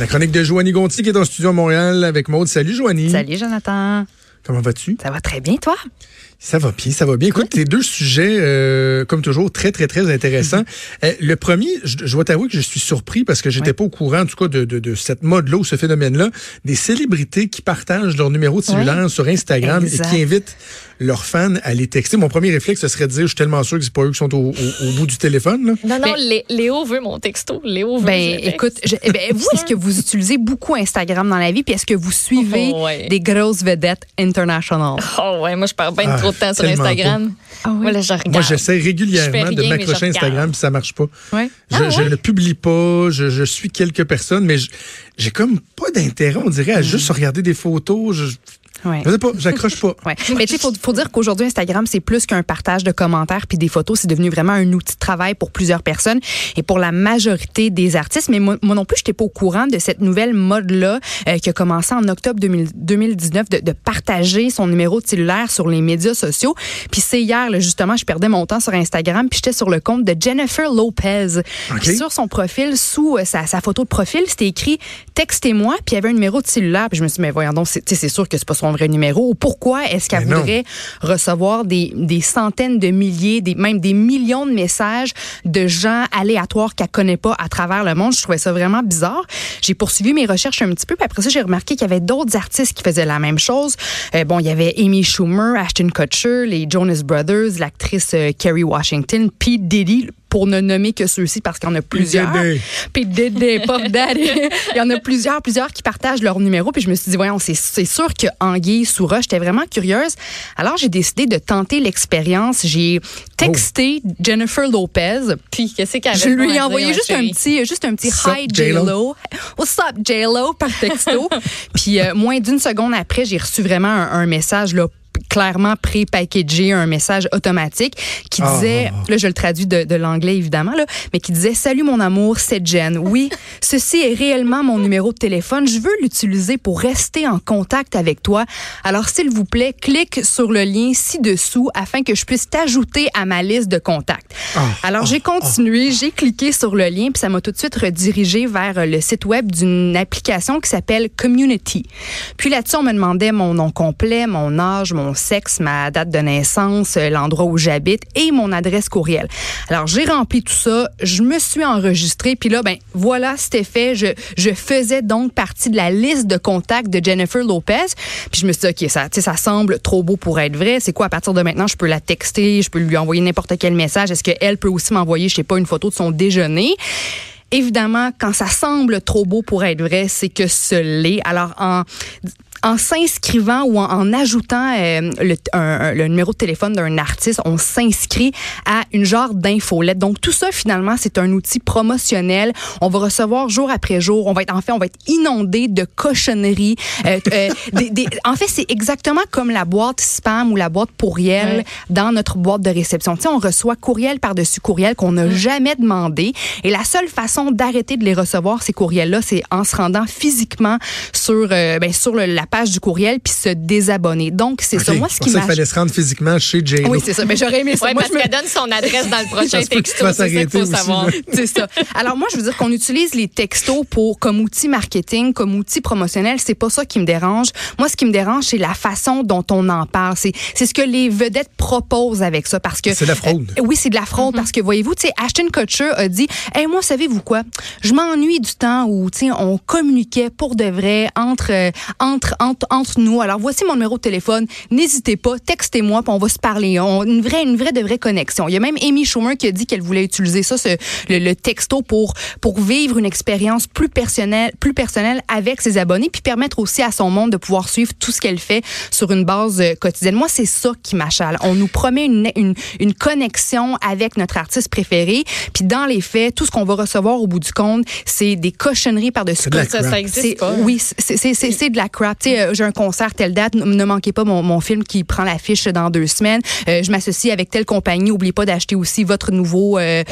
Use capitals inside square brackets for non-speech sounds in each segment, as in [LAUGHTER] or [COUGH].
C'est la chronique de Joanie Gontier qui est en studio à Montréal avec Maude. Salut Joanie. Salut Jonathan. Comment vas-tu? Ça va très bien, toi? Ça va bien, ça va bien. Écoute, tes deux sujets, euh, comme toujours, très, très, très intéressants. Euh, le premier, je, je dois t'avouer que je suis surpris parce que j'étais Ouais. pas au courant, en tout cas, de, de, de cette mode-là ou ce phénomène-là. Des célébrités qui partagent leur numéro de cellulaire sur Instagram Exact. et qui invitent leurs fans à les texter. Mon premier réflexe, ce serait de dire, je suis tellement sûr que c'est pas eux qui sont au, au- au bout du téléphone. Là. Non, non, Ben- Lé- Léo veut mon texto. Léo veut Ben, écoute, je- eh ben, vous, est-ce que vous utilisez beaucoup Instagram dans la vie? Puis est-ce que vous suivez Oh, ouais. des grosses vedettes internationales? Oh ouais, moi je perds bien Ah, trop de temps sur Instagram. Ah oui? Voilà, je regarde. Moi, j'essaie Je régulièrement fais de m'accrocher à je Instagram, puis ça marche pas. Je, Ah je ne publie pas, je, je suis quelques personnes, mais je- j'ai comme pas d'intérêt, on dirait, Hmm. à juste regarder des photos. Je, Ouais. je sais pas, j'accroche pas. [LAUGHS] Ouais. Mais tu sais, faut, faut dire qu'aujourd'hui, Instagram, c'est plus qu'un partage de commentaires puis des photos. C'est devenu vraiment un outil de travail pour plusieurs personnes et pour la majorité des artistes. Mais moi, moi non plus, je n'étais pas au courant de cette nouvelle mode-là euh, qui a commencé en octobre 2000 2019 de, de partager son numéro de cellulaire sur les médias sociaux. Puis c'est hier, là, justement, je perdais mon temps sur Instagram puis j'étais sur le compte de Jennifer Lopez. OK. Puis sur son profil, sous euh, sa, sa photo de profil, c'était écrit « Textez-moi », puis il y avait un numéro de cellulaire. Puis je me suis dit « Mais voyons donc, c'est tu sais, c'est sûr que c'est pas son vrai numéro. Ou pourquoi est-ce qu'elle non. voudrait recevoir des, des centaines de milliers, des, même des millions de messages de gens aléatoires qu'elle connaît pas à travers le monde. Je trouvais ça vraiment bizarre. J'ai poursuivi mes recherches un petit peu, puis après ça, j'ai remarqué qu'il y avait d'autres artistes qui faisaient la même chose. Euh, bon, il y avait Amy Schumer, Ashton Kutcher, les Jonas Brothers, l'actrice euh, Kerry Washington, Pete Diddy, pour ne nommer que ceux-ci parce qu'il y en a plusieurs. Puis Diddy, Puff Daddy. Il y en a plusieurs, plusieurs qui partagent leur numéro. Puis je me suis dit, voyons, c'est, c'est sûr que Anguille sous roche, j'étais vraiment curieuse. Alors j'ai décidé de tenter l'expérience. J'ai texté Jennifer Lopez. Puis, qu'est-ce qu'elle Je lui ai envoyé dire, juste un petit, juste un petit hi J-Lo? J-Lo. What's up J-Lo? Par texto. [LAUGHS] Puis euh, moins d'une seconde après, j'ai reçu vraiment un, un message là clairement pré-packagé, un message automatique qui Ah. disait, là je le traduis de, de l'anglais évidemment, là, mais qui disait Salut mon amour, c'est Jen. Oui, [LAUGHS] ceci est réellement mon numéro de téléphone. Je veux l'utiliser pour rester en contact avec toi. Alors s'il vous plaît, clique sur le lien ci-dessous afin que je puisse t'ajouter à ma liste de contacts. Ah. Alors j'ai continué, j'ai cliqué sur le lien, puis ça m'a tout de suite redirigé vers euh, le site web d'une application qui s'appelle Community. Puis là-dessus, on me demandait mon nom complet, mon âge, mon sexe, ma date de naissance, euh, l'endroit où j'habite et mon adresse courriel. Alors j'ai rempli tout ça, je me suis enregistrée, puis là, ben voilà, c'était fait. Je, faisais donc partie de la liste de contacts de Jennifer Lopez. Puis je me suis dit, OK, ça, ça semble trop beau pour être vrai. C'est quoi, à partir de maintenant, je peux la texter, je peux lui envoyer n'importe quel message? Est-ce qu'elle peut aussi m'envoyer, je sais pas, une photo de son déjeuner? Évidemment, quand ça semble trop beau pour être vrai, c'est que ce l'est. Alors, en en s'inscrivant ou en, en ajoutant euh, le, un- un- le numéro de téléphone d'un artiste, on s'inscrit à une genre d'infolette. Donc tout ça finalement, c'est un outil promotionnel. On va recevoir jour après jour, on va être en fait, on va être inondé de cochonneries. Euh, euh, [LAUGHS] des- des- en fait, c'est exactement comme la boîte spam ou la boîte pourriel Ouais. dans notre boîte de réception. Tu sais, on reçoit courriel par-dessus courriel qu'on n'a jamais demandé. Et la seule façon d'arrêter de les recevoir, ces courriels-là, c'est en se rendant physiquement sur, euh, ben, sur le- la page du courriel puis se désabonner. Donc, c'est ça. Ok, Moi, je ce qui pensais m'a... qu'il fallait se rendre physiquement chez J-Lo. Oui, c'est ça. Mais j'aurais aimé [LAUGHS] ça. Ouais, Moi, parce je me- qu'elle donne son adresse dans le [LAUGHS] prochain Ça texto. C'est ça qu'il arrêter faut aussi, savoir. C'est ça. Alors moi, je veux dire qu'on utilise les textos pour comme outil marketing, comme outil promotionnel. C'est pas ça qui me dérange. Moi, ce qui me dérange, c'est la façon dont on en parle. C'est c'est ce que les vedettes proposent avec ça, parce que C'est de la fraude. Euh, oui, c'est de la fraude parce que voyez-vous, tu sais, Ashton Kutcher a dit, hey, moi, savez-vous quoi? Je m'ennuie du temps où tu sais, on communiquait pour de vrai entre euh, entre entre entre nous. Alors voici mon numéro de téléphone. N'hésitez pas, textez-moi, puis on va se parler. On, une vraie une vraie de vraie connexion. Il y a même Amy Schumer qui a dit qu'elle voulait utiliser ça, ce, le, le texto pour pour vivre une expérience plus personnelle, plus personnelle avec ses abonnés, puis permettre aussi à son monde de pouvoir suivre tout ce qu'elle fait sur une base euh, quotidienne. Moi, c'est ça qui m'achale. On nous promet une, une, une connexion avec notre artiste préféré, puis dans les faits, tout ce qu'on va recevoir au bout du compte, c'est des cochonneries par-dessus C'est de la Ça, crap. ça existe pas. oui, c'est c'est c'est c'est de la crap. Sais, euh, j'ai un concert telle date, ne manquez pas mon, mon film qui prend l'affiche dans deux semaines. Euh, je m'associe avec telle compagnie, oubliez pas d'acheter aussi votre nouveau euh,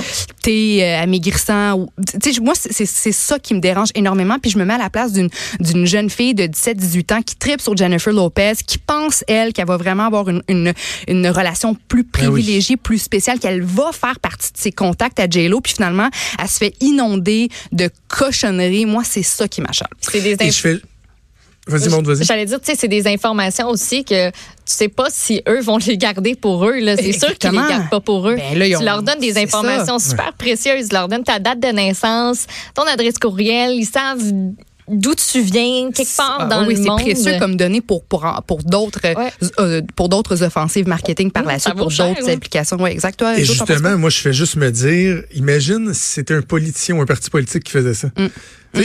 thé euh, amaigrissant. Tu sais, moi, c'est- ça qui me dérange énormément. Puis je me mets à la place d'une jeune fille de 17-18 ans qui tripe sur Jennifer Lopez, qui pense, elle, qu'elle va vraiment avoir une, une, une relation plus Ah oui. privilégiée, plus spéciale, qu'elle va faire partie de ses contacts à J-Lo. Puis finalement, elle se fait inonder de cochonneries. Moi, c'est ça qui m'achale. C'est des Et inf- je fais. Vas-y, monte, vas-y. J'allais dire, tu sais, c'est des informations aussi que tu sais pas si eux vont les garder pour eux. là. C'est sûr qu'ils les Exactement. gardent pas pour eux. Ben là, tu ont- leur donnes des c'est informations super précieuses. Tu leur donnes ta date de naissance, ton adresse courriel. Ils savent d'où tu viens, quelque part Ah, dans oui, le c'est monde. précieux comme données pour pour pour d'autres Ouais. euh, pour d'autres offensives marketing par Oui, la ça suite pour cher, d'autres oui. applications. Oui, exact. Toi, Et justement, moi, je fais juste me dire, imagine si c'était un politicien ou un parti politique qui faisait ça. Sais,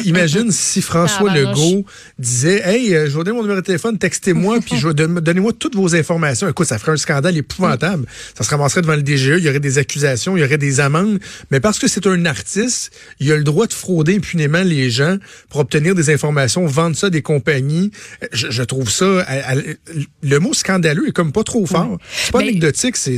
imagine si François Ah. Legault disait Hey, euh, je vais donner mon numéro de téléphone, textez-moi, puis je vais don- donnez-moi toutes vos informations. Écoute, ça ferait un scandale épouvantable. Ça se ramasserait devant le DGE, il y aurait des accusations, il y aurait des amendes. Mais parce que c'est un artiste, il a le droit de frauder impunément les gens pour obtenir des informations, vendre ça à des compagnies. Je, je trouve ça. à- à- le mot scandaleux est comme pas trop fort. C'est pas Mais- anecdotique, c'est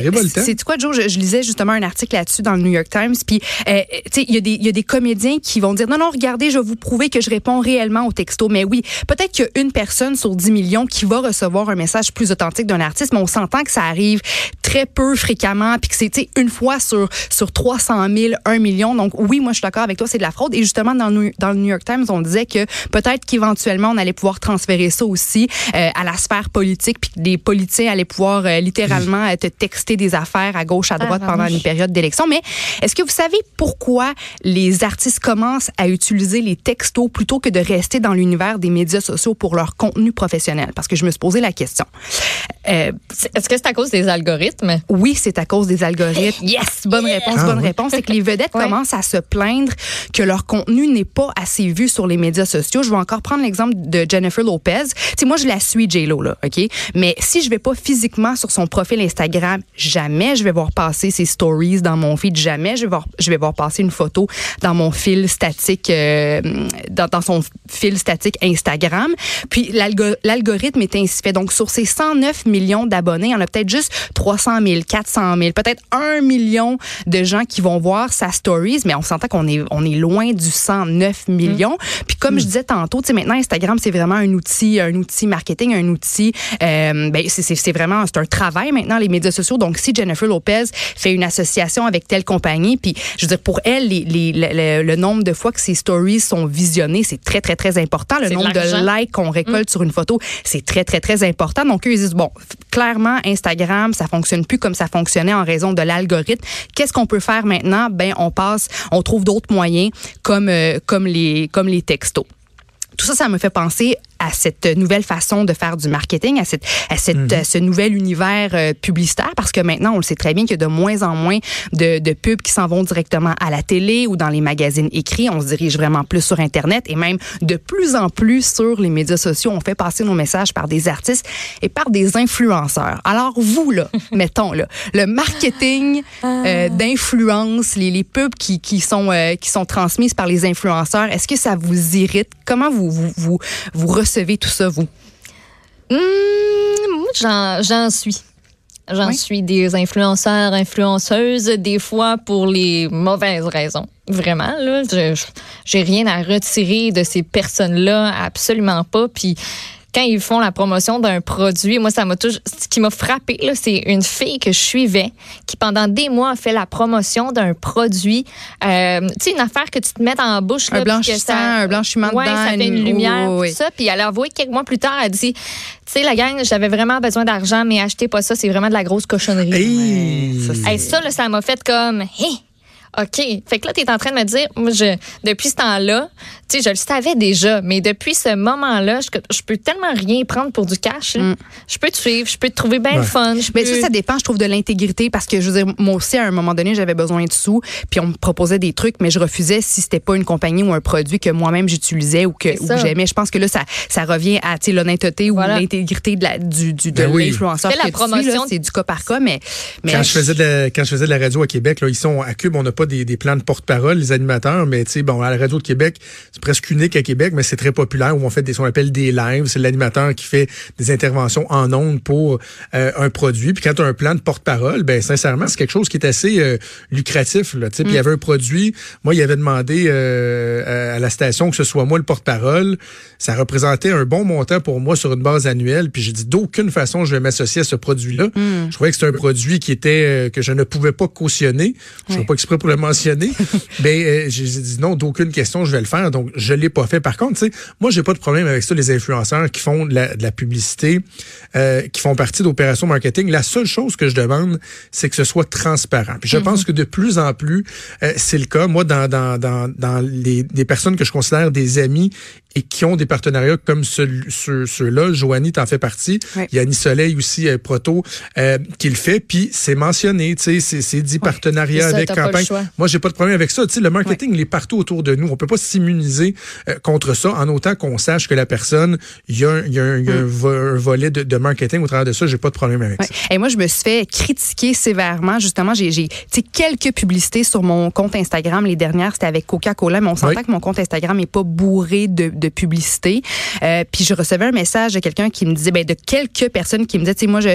révoltant. c'est quoi, Joe? Je, je lisais justement un article là-dessus dans le New York Times. Puis, euh, tu sais, il y, a des- il y a des comédiens qui vont dire non, non, regardez, je vais vous prouver que je réponds réellement aux textos. Mais oui, peut-être qu'il y a une personne sur 10 millions qui va recevoir un message plus authentique d'un artiste, mais on s'entend que ça arrive très peu fréquemment, puis que c'est une fois sur sur 300 000, 1 million. Donc oui, moi je suis d'accord avec toi, c'est de la fraude. Et justement dans le, New- dans le New York Times, on disait que peut-être qu'éventuellement on allait pouvoir transférer ça aussi euh, à la sphère politique, puis que des politiciens allaient pouvoir euh, littéralement euh, te texter des affaires à gauche, à droite Ah, pendant oui. une période d'élection. Mais est-ce que vous savez pourquoi les artistes commencent à utiliser les textos plutôt que de rester dans l'univers des médias sociaux pour leur contenu professionnel? Parce que je me suis posé la question. Euh, Est-ce que c'est à cause des algorithmes? oui, c'est à cause des algorithmes. Yes, bonne réponse, Ah bonne oui. réponse. C'est que les vedettes [LAUGHS] Ouais. commencent à se plaindre que leur contenu n'est pas assez vu sur les médias sociaux. Je vais encore prendre l'exemple de Jennifer Lopez. Tu sais, moi, je la suis, J-Lo, là, OK? Mais si je vais pas physiquement sur son profil Instagram, jamais je vais voir passer ses stories dans mon feed. Jamais je vais voir, je vais voir passer une photo dans mon fil statique, euh, dans, dans son fil statique Instagram. Puis l'algo- l'algorithme est ainsi fait. Donc, sur ces 109 millions d'abonnés, il y en a peut-être juste 300 000, 400 000, peut-être 1 million de gens qui vont voir sa stories, mais on s'entend qu'on est, on est loin du 109 millions. Puis comme je disais tantôt, maintenant, Instagram, c'est vraiment un outil, un outil marketing, un outil, euh, ben, c'est- c'est c'est vraiment, c'est un travail maintenant, les médias sociaux. Donc, si Jennifer Lopez fait une association avec telle compagnie, puis je veux dire, pour elle, les, les- le, le- le nombre de fois que ses stories sont visionnées, c'est très, très, très important. Le nombre de likes qu'on récolte sur une photo, c'est très, très, très important. Donc, eux, ils disent, bon, clairement, Instagram, ça fonctionne plus comme ça fonctionnait en raison de l'algorithme. Qu'est-ce qu'on peut faire maintenant? Ben, on passe, on trouve d'autres moyens comme, euh, comme les, comme les textos. Tout ça, ça me fait penser à cette nouvelle façon de faire du marketing, à, cette, à, cette, à ce nouvel univers euh, publicitaire, parce que maintenant, on le sait très bien qu'il y a de moins en moins de, de pubs qui s'en vont directement à la télé ou dans les magazines écrits. On se dirige vraiment plus sur Internet et même de plus en plus sur les médias sociaux. On fait passer nos messages par des artistes et par des influenceurs. Alors, vous, là, [LAUGHS] mettons, là, le marketing euh, d'influence, les, les pubs qui, qui, sont, euh, qui sont transmises par les influenceurs, est-ce que ça vous irrite? Comment vous, vous, vous, vous recevez tout ça, vous? Hum, moi, j'en, suis. J'en Oui. suis des influenceurs, influenceuses, des fois pour les mauvaises raisons. Vraiment, là, j'ai rien à retirer de ces personnes-là, absolument pas. Puis quand ils font la promotion d'un produit, moi, ça m'a toujours. Ce qui m'a frappé, là, c'est une fille que je suivais qui, pendant des mois, a fait la promotion d'un produit. Euh, tu sais, une affaire que tu te mets en bouche. Un là, que blanchissant, ça- un blanchiment ouais, dedans, ça fait une une- lumière, oui, oui, oui. tout ça. Puis elle a avoué quelques mois plus tard, elle dit, tu sais, la gang, j'avais vraiment besoin d'argent, mais achetez pas ça, c'est vraiment de la grosse cochonnerie. Hey! ça, Hey, ça, là, ça m'a fait comme, hé, OK. Fait que là, tu es en train de me dire, moi, je, depuis ce temps-là, tu sais, je le savais déjà, mais depuis ce moment-là, je, je peux tellement rien prendre pour du cash. là. Je peux te suivre, je peux te trouver bien le Ouais. fun. je Mais peux- ça, ça dépend, je trouve, de l'intégrité parce que, je veux dire, moi aussi, à un moment donné, j'avais besoin de sous, puis on me proposait des trucs, mais je refusais si c'était pas une compagnie ou un produit que moi-même j'utilisais ou que, ou j'aimais. Je pense que là, ça, ça revient à, l'honnêteté ou l'intégrité de la, du, du, de Ben oui. l'influenceur la promotion. C'est du cas par cas, mais, mais Quand je faisais de la, quand je faisais de la radio à Québec, là, ils sont à Cube, on n'a pas des, des plans de porte-parole, les animateurs, mais tu sais, bon, à la radio de Québec, c'est presque unique à Québec, mais c'est très populaire, où on fait des, ce qu'on appelle des lives. C'est l'animateur qui fait des interventions en ondes pour euh, un produit. Puis quand tu as un plan de porte-parole, ben sincèrement, c'est quelque chose qui est assez euh, lucratif. Là, Puis il y mm. avait un produit, moi, il avait demandé euh, à la station que ce soit moi le porte-parole. Ça représentait un bon montant pour moi sur une base annuelle. Puis j'ai dit d'aucune façon je vais m'associer à ce produit-là. Mm. Je trouvais que c'était un produit qui était que je ne pouvais pas cautionner. Je ne suis pas exprès pour le mentionner. [LAUGHS] ben j'ai dit non, d'aucune question, je vais le faire. Donc je l'ai pas fait. Par contre, tu sais, moi j'ai pas de problème avec ça les influenceurs qui font de la, publicité, qui font partie d'opérations marketing. La seule chose que je demande, c'est que ce soit transparent. Puis je pense mhm. que de plus en plus, euh, c'est le cas. Moi, dans, dans, dans, dans les, les personnes que je considère des amis et qui ont des partenariats comme ceux-là. Joanie t'en fait partie. Il y a Annie Soleil aussi, euh, Proto, euh, qui le fait. Puis c'est mentionné, tu sais, c'est dit partenariat avec campagne. Moi, j'ai pas de problème avec ça. Tu sais, le marketing, il est partout autour de nous. On peut pas s'immuniser euh, contre ça en autant qu'on sache que la personne, il y a, un, y a, un, mm. volet de, de, marketing au travers de ça. J'ai pas de problème avec ça. Et moi, je me suis fait critiquer sévèrement. Justement, j'ai quelques publicités sur mon compte Instagram. Les dernières, c'était avec Coca-Cola, mais on s'entend que mon compte Instagram est pas bourré de de publicité. Euh, puis je recevais un message de quelqu'un qui me disait, ben, de quelques personnes qui me disaient, tu sais, moi, je,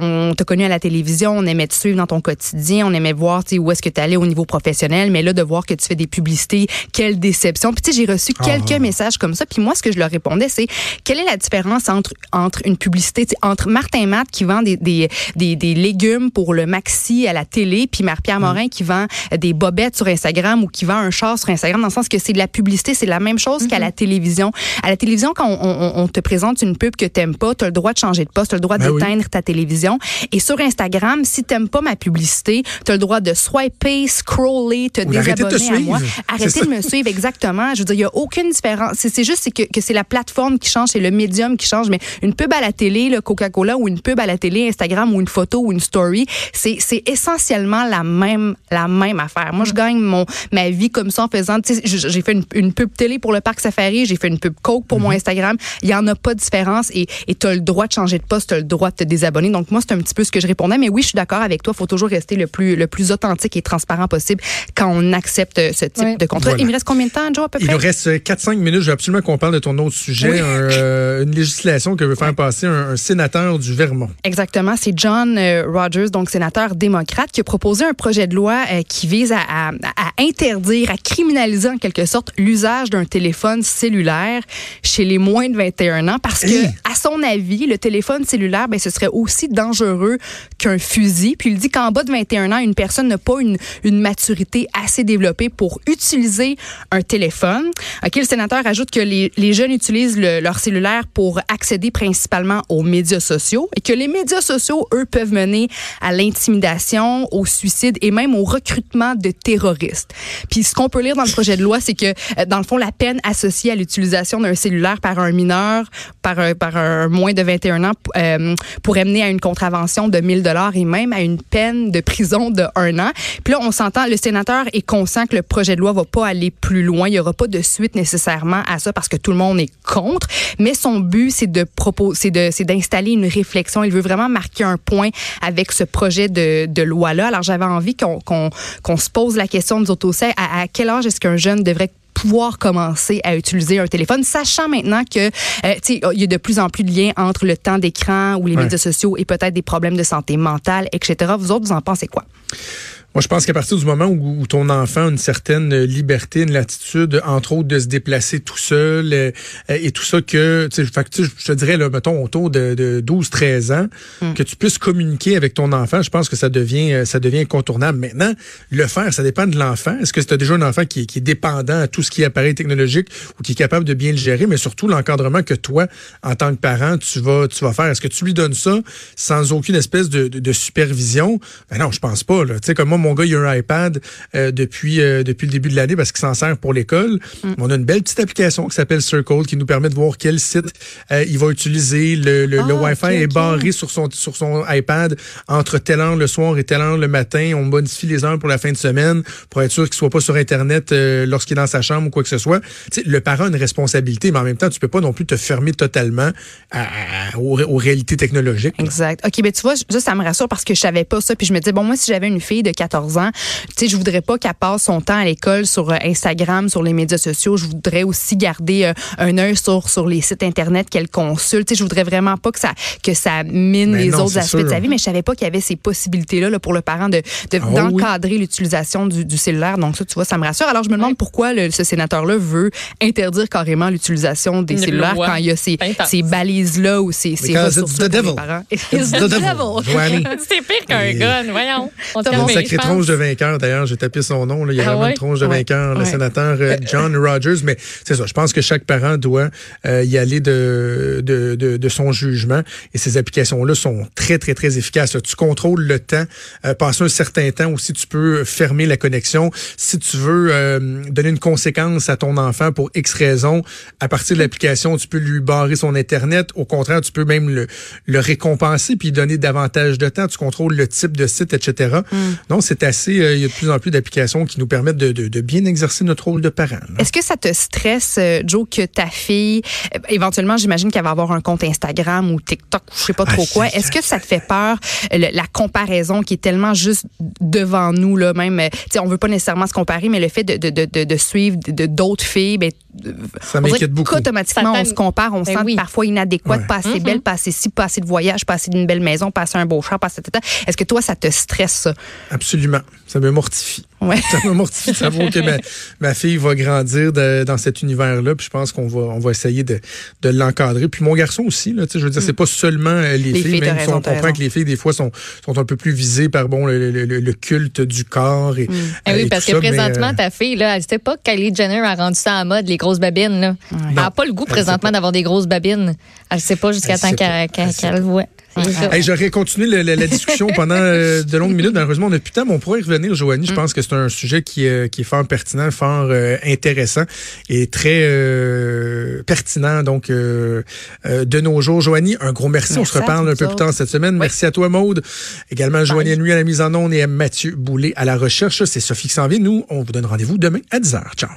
on t'a connu à la télévision, on aimait te suivre dans ton quotidien, on aimait voir, tu sais, où est-ce que tu allais au niveau professionnel, mais là, de voir que tu fais des publicités, quelle déception. Puis tu sais, j'ai reçu ah. quelques messages comme ça. Puis moi, ce que je leur répondais, c'est, quelle est la différence entre, entre une publicité, entre Martin Matt qui vend des, des, des, des, légumes pour le maxi à la télé, puis Marie-Pierre mm. Morin qui vend des bobettes sur Instagram ou qui vend un char sur Instagram, dans le sens que c'est de la publicité, c'est la même chose qu'à mm-hmm. la télévision à la télévision, quand on, te présente une pub que t'aimes pas, tu as le droit de changer de poste, tu as le droit ben d'éteindre ta télévision. Et sur Instagram, si t'aimes pas ma publicité, tu as le droit de swiper, scroller, te désabonner à moi. Arrêtez de me suivre, exactement. [LAUGHS] Je veux dire, il n'y a aucune différence. C'est juste que, que c'est la plateforme qui change, c'est le médium qui change. Mais une pub à la télé, le Coca-Cola, ou une pub à la télé, Instagram, ou une photo, ou une story, c'est essentiellement la même, la même affaire. Moi, je gagne mon, ma vie comme ça en faisant, j'ai fait une, une, pub télé pour le parc Safari, j'ai fait une pub Coke pour mon mhm. Instagram. Il y en a pas de différence et tu as le droit de changer de poste, tu as le droit de te désabonner. Donc moi, c'est un petit peu ce que je répondais. Mais oui, je suis d'accord avec toi. Il faut toujours rester le plus, le plus authentique et transparent possible quand on accepte ce type de contrat. Il me reste combien de temps, Joe, à peu près? Il nous reste 4-5 minutes. Je veux absolument qu'on parle de ton autre sujet, euh, une législation que veut faire passer un, sénateur du Vermont. Exactement. C'est John euh, Rogers, donc sénateur démocrate, qui a proposé un projet de loi euh, qui vise à, à, à interdire, à criminaliser en quelque sorte l'usage d'un téléphone cellulaire chez les moins de 21 ans parce que, à son avis, le téléphone cellulaire, ben, ce serait aussi dangereux qu'un fusil. Puis il dit qu'en bas de 21 ans, une personne n'a pas une, une maturité assez développée pour utiliser un téléphone. OK, le sénateur ajoute que les, les jeunes utilisent leur cellulaire pour accéder principalement aux médias sociaux et que les médias sociaux, eux, peuvent mener à l'intimidation, au suicide et même au recrutement de terroristes. Puis ce qu'on peut lire dans le projet de loi, c'est que, euh, dans le fond, la peine associée à l'utilisation d'un cellulaire par un mineur, par un, par un moins de 21 ans, euh, pourrait mener à une contravention de 1000 dollars et même à une peine de prison de un an. Puis là, on s'entend, le sénateur est conscient que le projet de loi va pas aller plus loin. Il y aura pas de suite nécessairement à ça parce que tout le monde est contre. Mais son but, c'est de proposer, c'est d'installer une réflexion. Il veut vraiment marquer un point avec ce projet de, de loi-là. Alors, j'avais envie qu'on se pose la question, nous autres aussi, à, à quel âge est-ce qu'un jeune devrait pouvoir commencer à utiliser un téléphone, sachant maintenant que euh, il y a de plus en plus de liens entre le temps d'écran ou les médias sociaux et peut-être des problèmes de santé mentale, etc. Vous autres, vous en pensez quoi? Moi, je pense qu'à partir du moment où, ton enfant a une certaine liberté, une latitude, entre autres, de se déplacer tout seul euh, et tout ça, que, tu sais, je te dirais, là, mettons, autour de, de 12-13 ans, hmm. que tu puisses communiquer avec ton enfant, je pense que ça devient euh, ça devient incontournable. Maintenant, le faire, ça dépend de l'enfant. Est-ce que tu as déjà un enfant qui, qui, est dépendant à tout ce qui est appareil technologique ou qui est capable de bien le gérer, mais surtout l'encadrement que toi, en tant que parent, tu vas, tu vas faire. Est-ce que tu lui donnes ça sans aucune espèce de, de, supervision? Ben non, je pense pas. Tu sais, comme moi, mon gars, il a un iPad euh, depuis, euh, depuis le début de l'année parce qu'il s'en sert pour l'école. Mm. On a une belle petite application qui s'appelle Circle qui nous permet de voir quel site euh, il va utiliser. Le, le, le ah, Wi-Fi est barré sur son, sur son iPad entre telle heure le soir et telle heure le matin. On modifie les heures pour la fin de semaine pour être sûr qu'il soit pas sur Internet lorsqu'il est dans sa chambre ou quoi que ce soit. le parent a une responsabilité, mais en même temps, tu peux pas non plus te fermer totalement aux, aux, réalités technologiques. Exact. OK, mais tu vois, ça, ça me rassure parce que je savais pas ça. Puis je me dis, bon, moi, si j'avais une fille de 14 14 ans. Tu sais, je voudrais pas qu'elle passe son temps à l'école sur euh, Instagram, sur les médias sociaux. Je voudrais aussi garder euh, un œil sur, sur les sites Internet qu'elle consulte. Tu sais, je voudrais vraiment pas que ça, que ça mine Mais les non, autres aspects de sa vie, mais je savais pas qu'il y avait ces possibilités-là là, pour le parent de, de- Ah oui. d'encadrer l'utilisation du, du cellulaire. Donc ça, tu vois, ça me rassure. Alors, je me demande pourquoi le- ce sénateur-là veut interdire carrément l'utilisation des Une cellulaires loi quand il y a ces, ces balises-là ou ces, ces Because it's ressources-là the pour les parents. It's the [LAUGHS] devil. [LAUGHS] C'est pire qu'un gun, voyons. On te Mon calme, sacré je pense. tronche de vainqueur, d'ailleurs, j'ai tapé son nom. Là. Il y a Ah ouais? une tronche de Ouais. vainqueur, le sénateur euh, John Rogers. Mais c'est ça, je pense que chaque parent doit euh, y aller de, de, de, de son jugement. Et ces applications-là sont très, très, très efficaces. Tu contrôles le temps. Euh, passer un certain temps aussi, tu peux fermer la connexion. Si tu veux euh, donner une conséquence à ton enfant pour X raison, à partir de l'application, tu peux lui barrer son Internet. Au contraire, tu peux même le, le récompenser puis donner davantage de temps. Tu contrôles le type de site, etc. Donc, c'est assez... euh, il y a de plus en plus d'applications qui nous permettent de, de, de bien exercer notre rôle de parent. Est-ce que ça te stresse, euh, Joe, que ta fille, euh, éventuellement, j'imagine qu'elle va avoir un compte Instagram ou TikTok, ou je sais pas trop Aïe, quoi. Est-ce que ça te fait peur, le- la comparaison qui est tellement juste devant nous, là, même, tu sais, on veut pas nécessairement se comparer, mais le fait de, de, de, de, de suivre de- d'autres filles, ben, Ça m'inquiète beaucoup. qu'automatiquement, Ça on se compare, on se Ben sent oui. parfois inadéquate, Ouais. pas assez belle, pas assez ci, pas assez de voyage, pas assez d'une belle maison, pas assez un beau char, pas assez... Est-ce que toi, ça te stresse, ça? Absolument. Ça me mortifie. Ouais. Ça me mortifie de savoir que ma, ma fille va grandir de- dans cet univers-là. Puis je pense qu'on va, on va essayer de, de l'encadrer. Puis mon garçon aussi, là, je veux dire, c'est pas seulement euh, les, Les filles, même si on comprend que les filles, des fois, sont, sont un peu plus visées par bon le, le- le- le culte du corps. Et, Ah euh, oui, et parce tout que ça, présentement, euh, ta fille, là, elle sait pas que Kylie Jenner a rendu ça à mode, les grosses babines. Là. Elle n'a pas le goût présentement d'avoir des grosses babines. Elle sait pas jusqu'à temps qu'elle qu'elle le voit. Hey, J'aurais continué le- le- la discussion [LAUGHS] pendant euh, de longues minutes. Malheureusement, on n'a plus de temps, mais on pourrait y revenir, Joanie. Je pense que c'est un sujet qui, euh, qui est fort pertinent, fort euh, intéressant et très euh, pertinent donc euh, euh, de nos jours. Joanie, un gros merci. on se reparle un peu plus tard cette semaine. Merci à toi, Maude. Également, Joanie Nuit à la mise en onde et à Mathieu Boulay à la recherche. C'est Sophie qui s'en vient. Nous, on vous donne rendez-vous demain à 10h. Ciao.